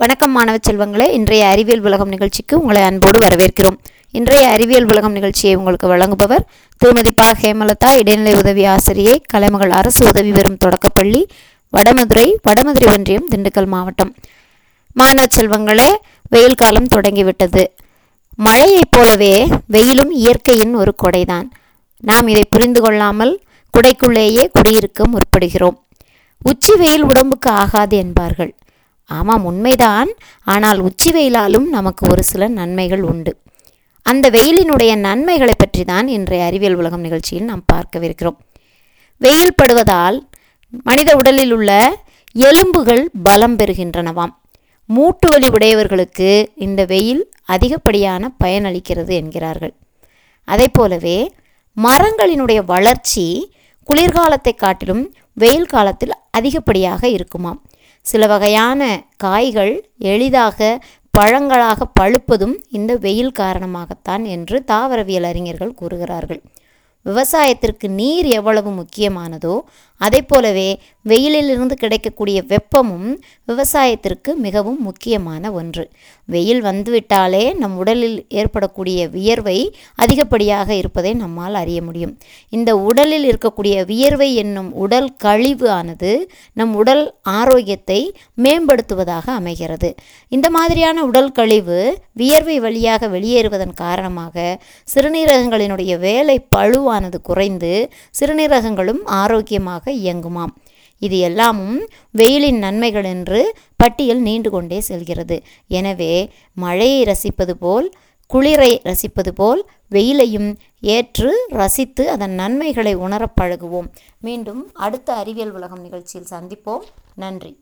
வணக்கம் மாணவ செல்வங்களே இன்றைய அறிவியல் உலகம் நிகழ்ச்சிக்கு உங்களை அன்போடு வரவேற்கிறோம். இன்றைய அறிவியல் உலகம் நிகழ்ச்சியை உங்களுக்கு வழங்குபவர் திருமதி பா. ஹேமலதா இடைநிலை உதவி ஆசிரியை கலைமகள் அரசு உதவி பெறும் தொடக்கப்பள்ளி வடமதுரை வடமதுரை ஒன்றியம் திண்டுக்கல் மாவட்டம். மாணவ செல்வங்களே வெயில் காலம் தொடங்கிவிட்டது. மழையைப் போலவே வெயிலும் இயற்கையின் ஒரு கொடைதான். நாம் இதை புரிந்து கொள்ளாமல் குடைக்குள்ளேயே குடியிருக்க முற்படுகிறோம். உச்சி வெயில் உடம்புக்கு ஆகாது என்பார்கள். ஆமாம் உண்மைதான். ஆனால் உச்சி வெயிலாலும் நமக்கு ஒரு சில நன்மைகள் உண்டு. அந்த வெயிலினுடைய நன்மைகளை பற்றி தான் இன்றைய அறிவியல் உலகம் நிகழ்ச்சியில் நாம் பார்க்கவிருக்கிறோம். வெயில் படுவதால் மனித உடலில் உள்ள எலும்புகள் பலம் பெறுகின்றனவாம். மூட்டு வலி உடையவர்களுக்கு இந்த வெயில் அதிகப்படியான பயனளிக்கிறது என்கிறார்கள். அதை போலவே மரங்களினுடைய வளர்ச்சி குளிர்காலத்தை காட்டிலும் வெயில் காலத்தில் அதிகப்படியாக இருக்குமாம். சில வகையான காய்கள் எளிதாக பழங்களாக பழுப்பதும் இந்த வெயில் காரணமாகத்தான் என்று தாவரவியல் அறிஞர்கள் கூறுகிறார்கள். விவசாயத்திற்கு நீர் எவ்வளவு முக்கியமானதோ அதை போலவே வெயிலிலிருந்து கிடைக்கக்கூடிய வெப்பமும் விவசாயத்திற்கு மிகவும் முக்கியமான ஒன்று. வெயில் வந்துவிட்டாலே நம் உடலில் ஏற்படக்கூடிய வியர்வை அதிகப்படியாக இருப்பதை நம்மால் அறிய முடியும். இந்த உடலில் இருக்கக்கூடிய வியர்வை என்னும் உடல் கழிவு ஆனது நம் உடல் ஆரோக்கியத்தை மேம்படுத்துவதாக அமைகிறது. இந்த மாதிரியான உடல் கழிவு வியர்வை வழியாக வெளியேறுவதன் காரணமாக சிறுநீரகங்களினுடைய வேலை பழுவானது குறைந்து சிறுநீரகங்களும் ஆரோக்கியமாக இயங்குமாம். இது எல்லாமும் வெயிலின் நன்மைகள் என்று பட்டியல் நீண்டு கொண்டே செல்கிறது. எனவே மழையை ரசிப்பது போல் குளிரை ரசிப்பது போல் வெயிலையும் ஏற்று ரசித்து அதன் நன்மைகளை உணரப் பழகுவோம். மீண்டும் அடுத்த அறிவியல் உலகம் நிகழ்ச்சியில் சந்திப்போம். நன்றி.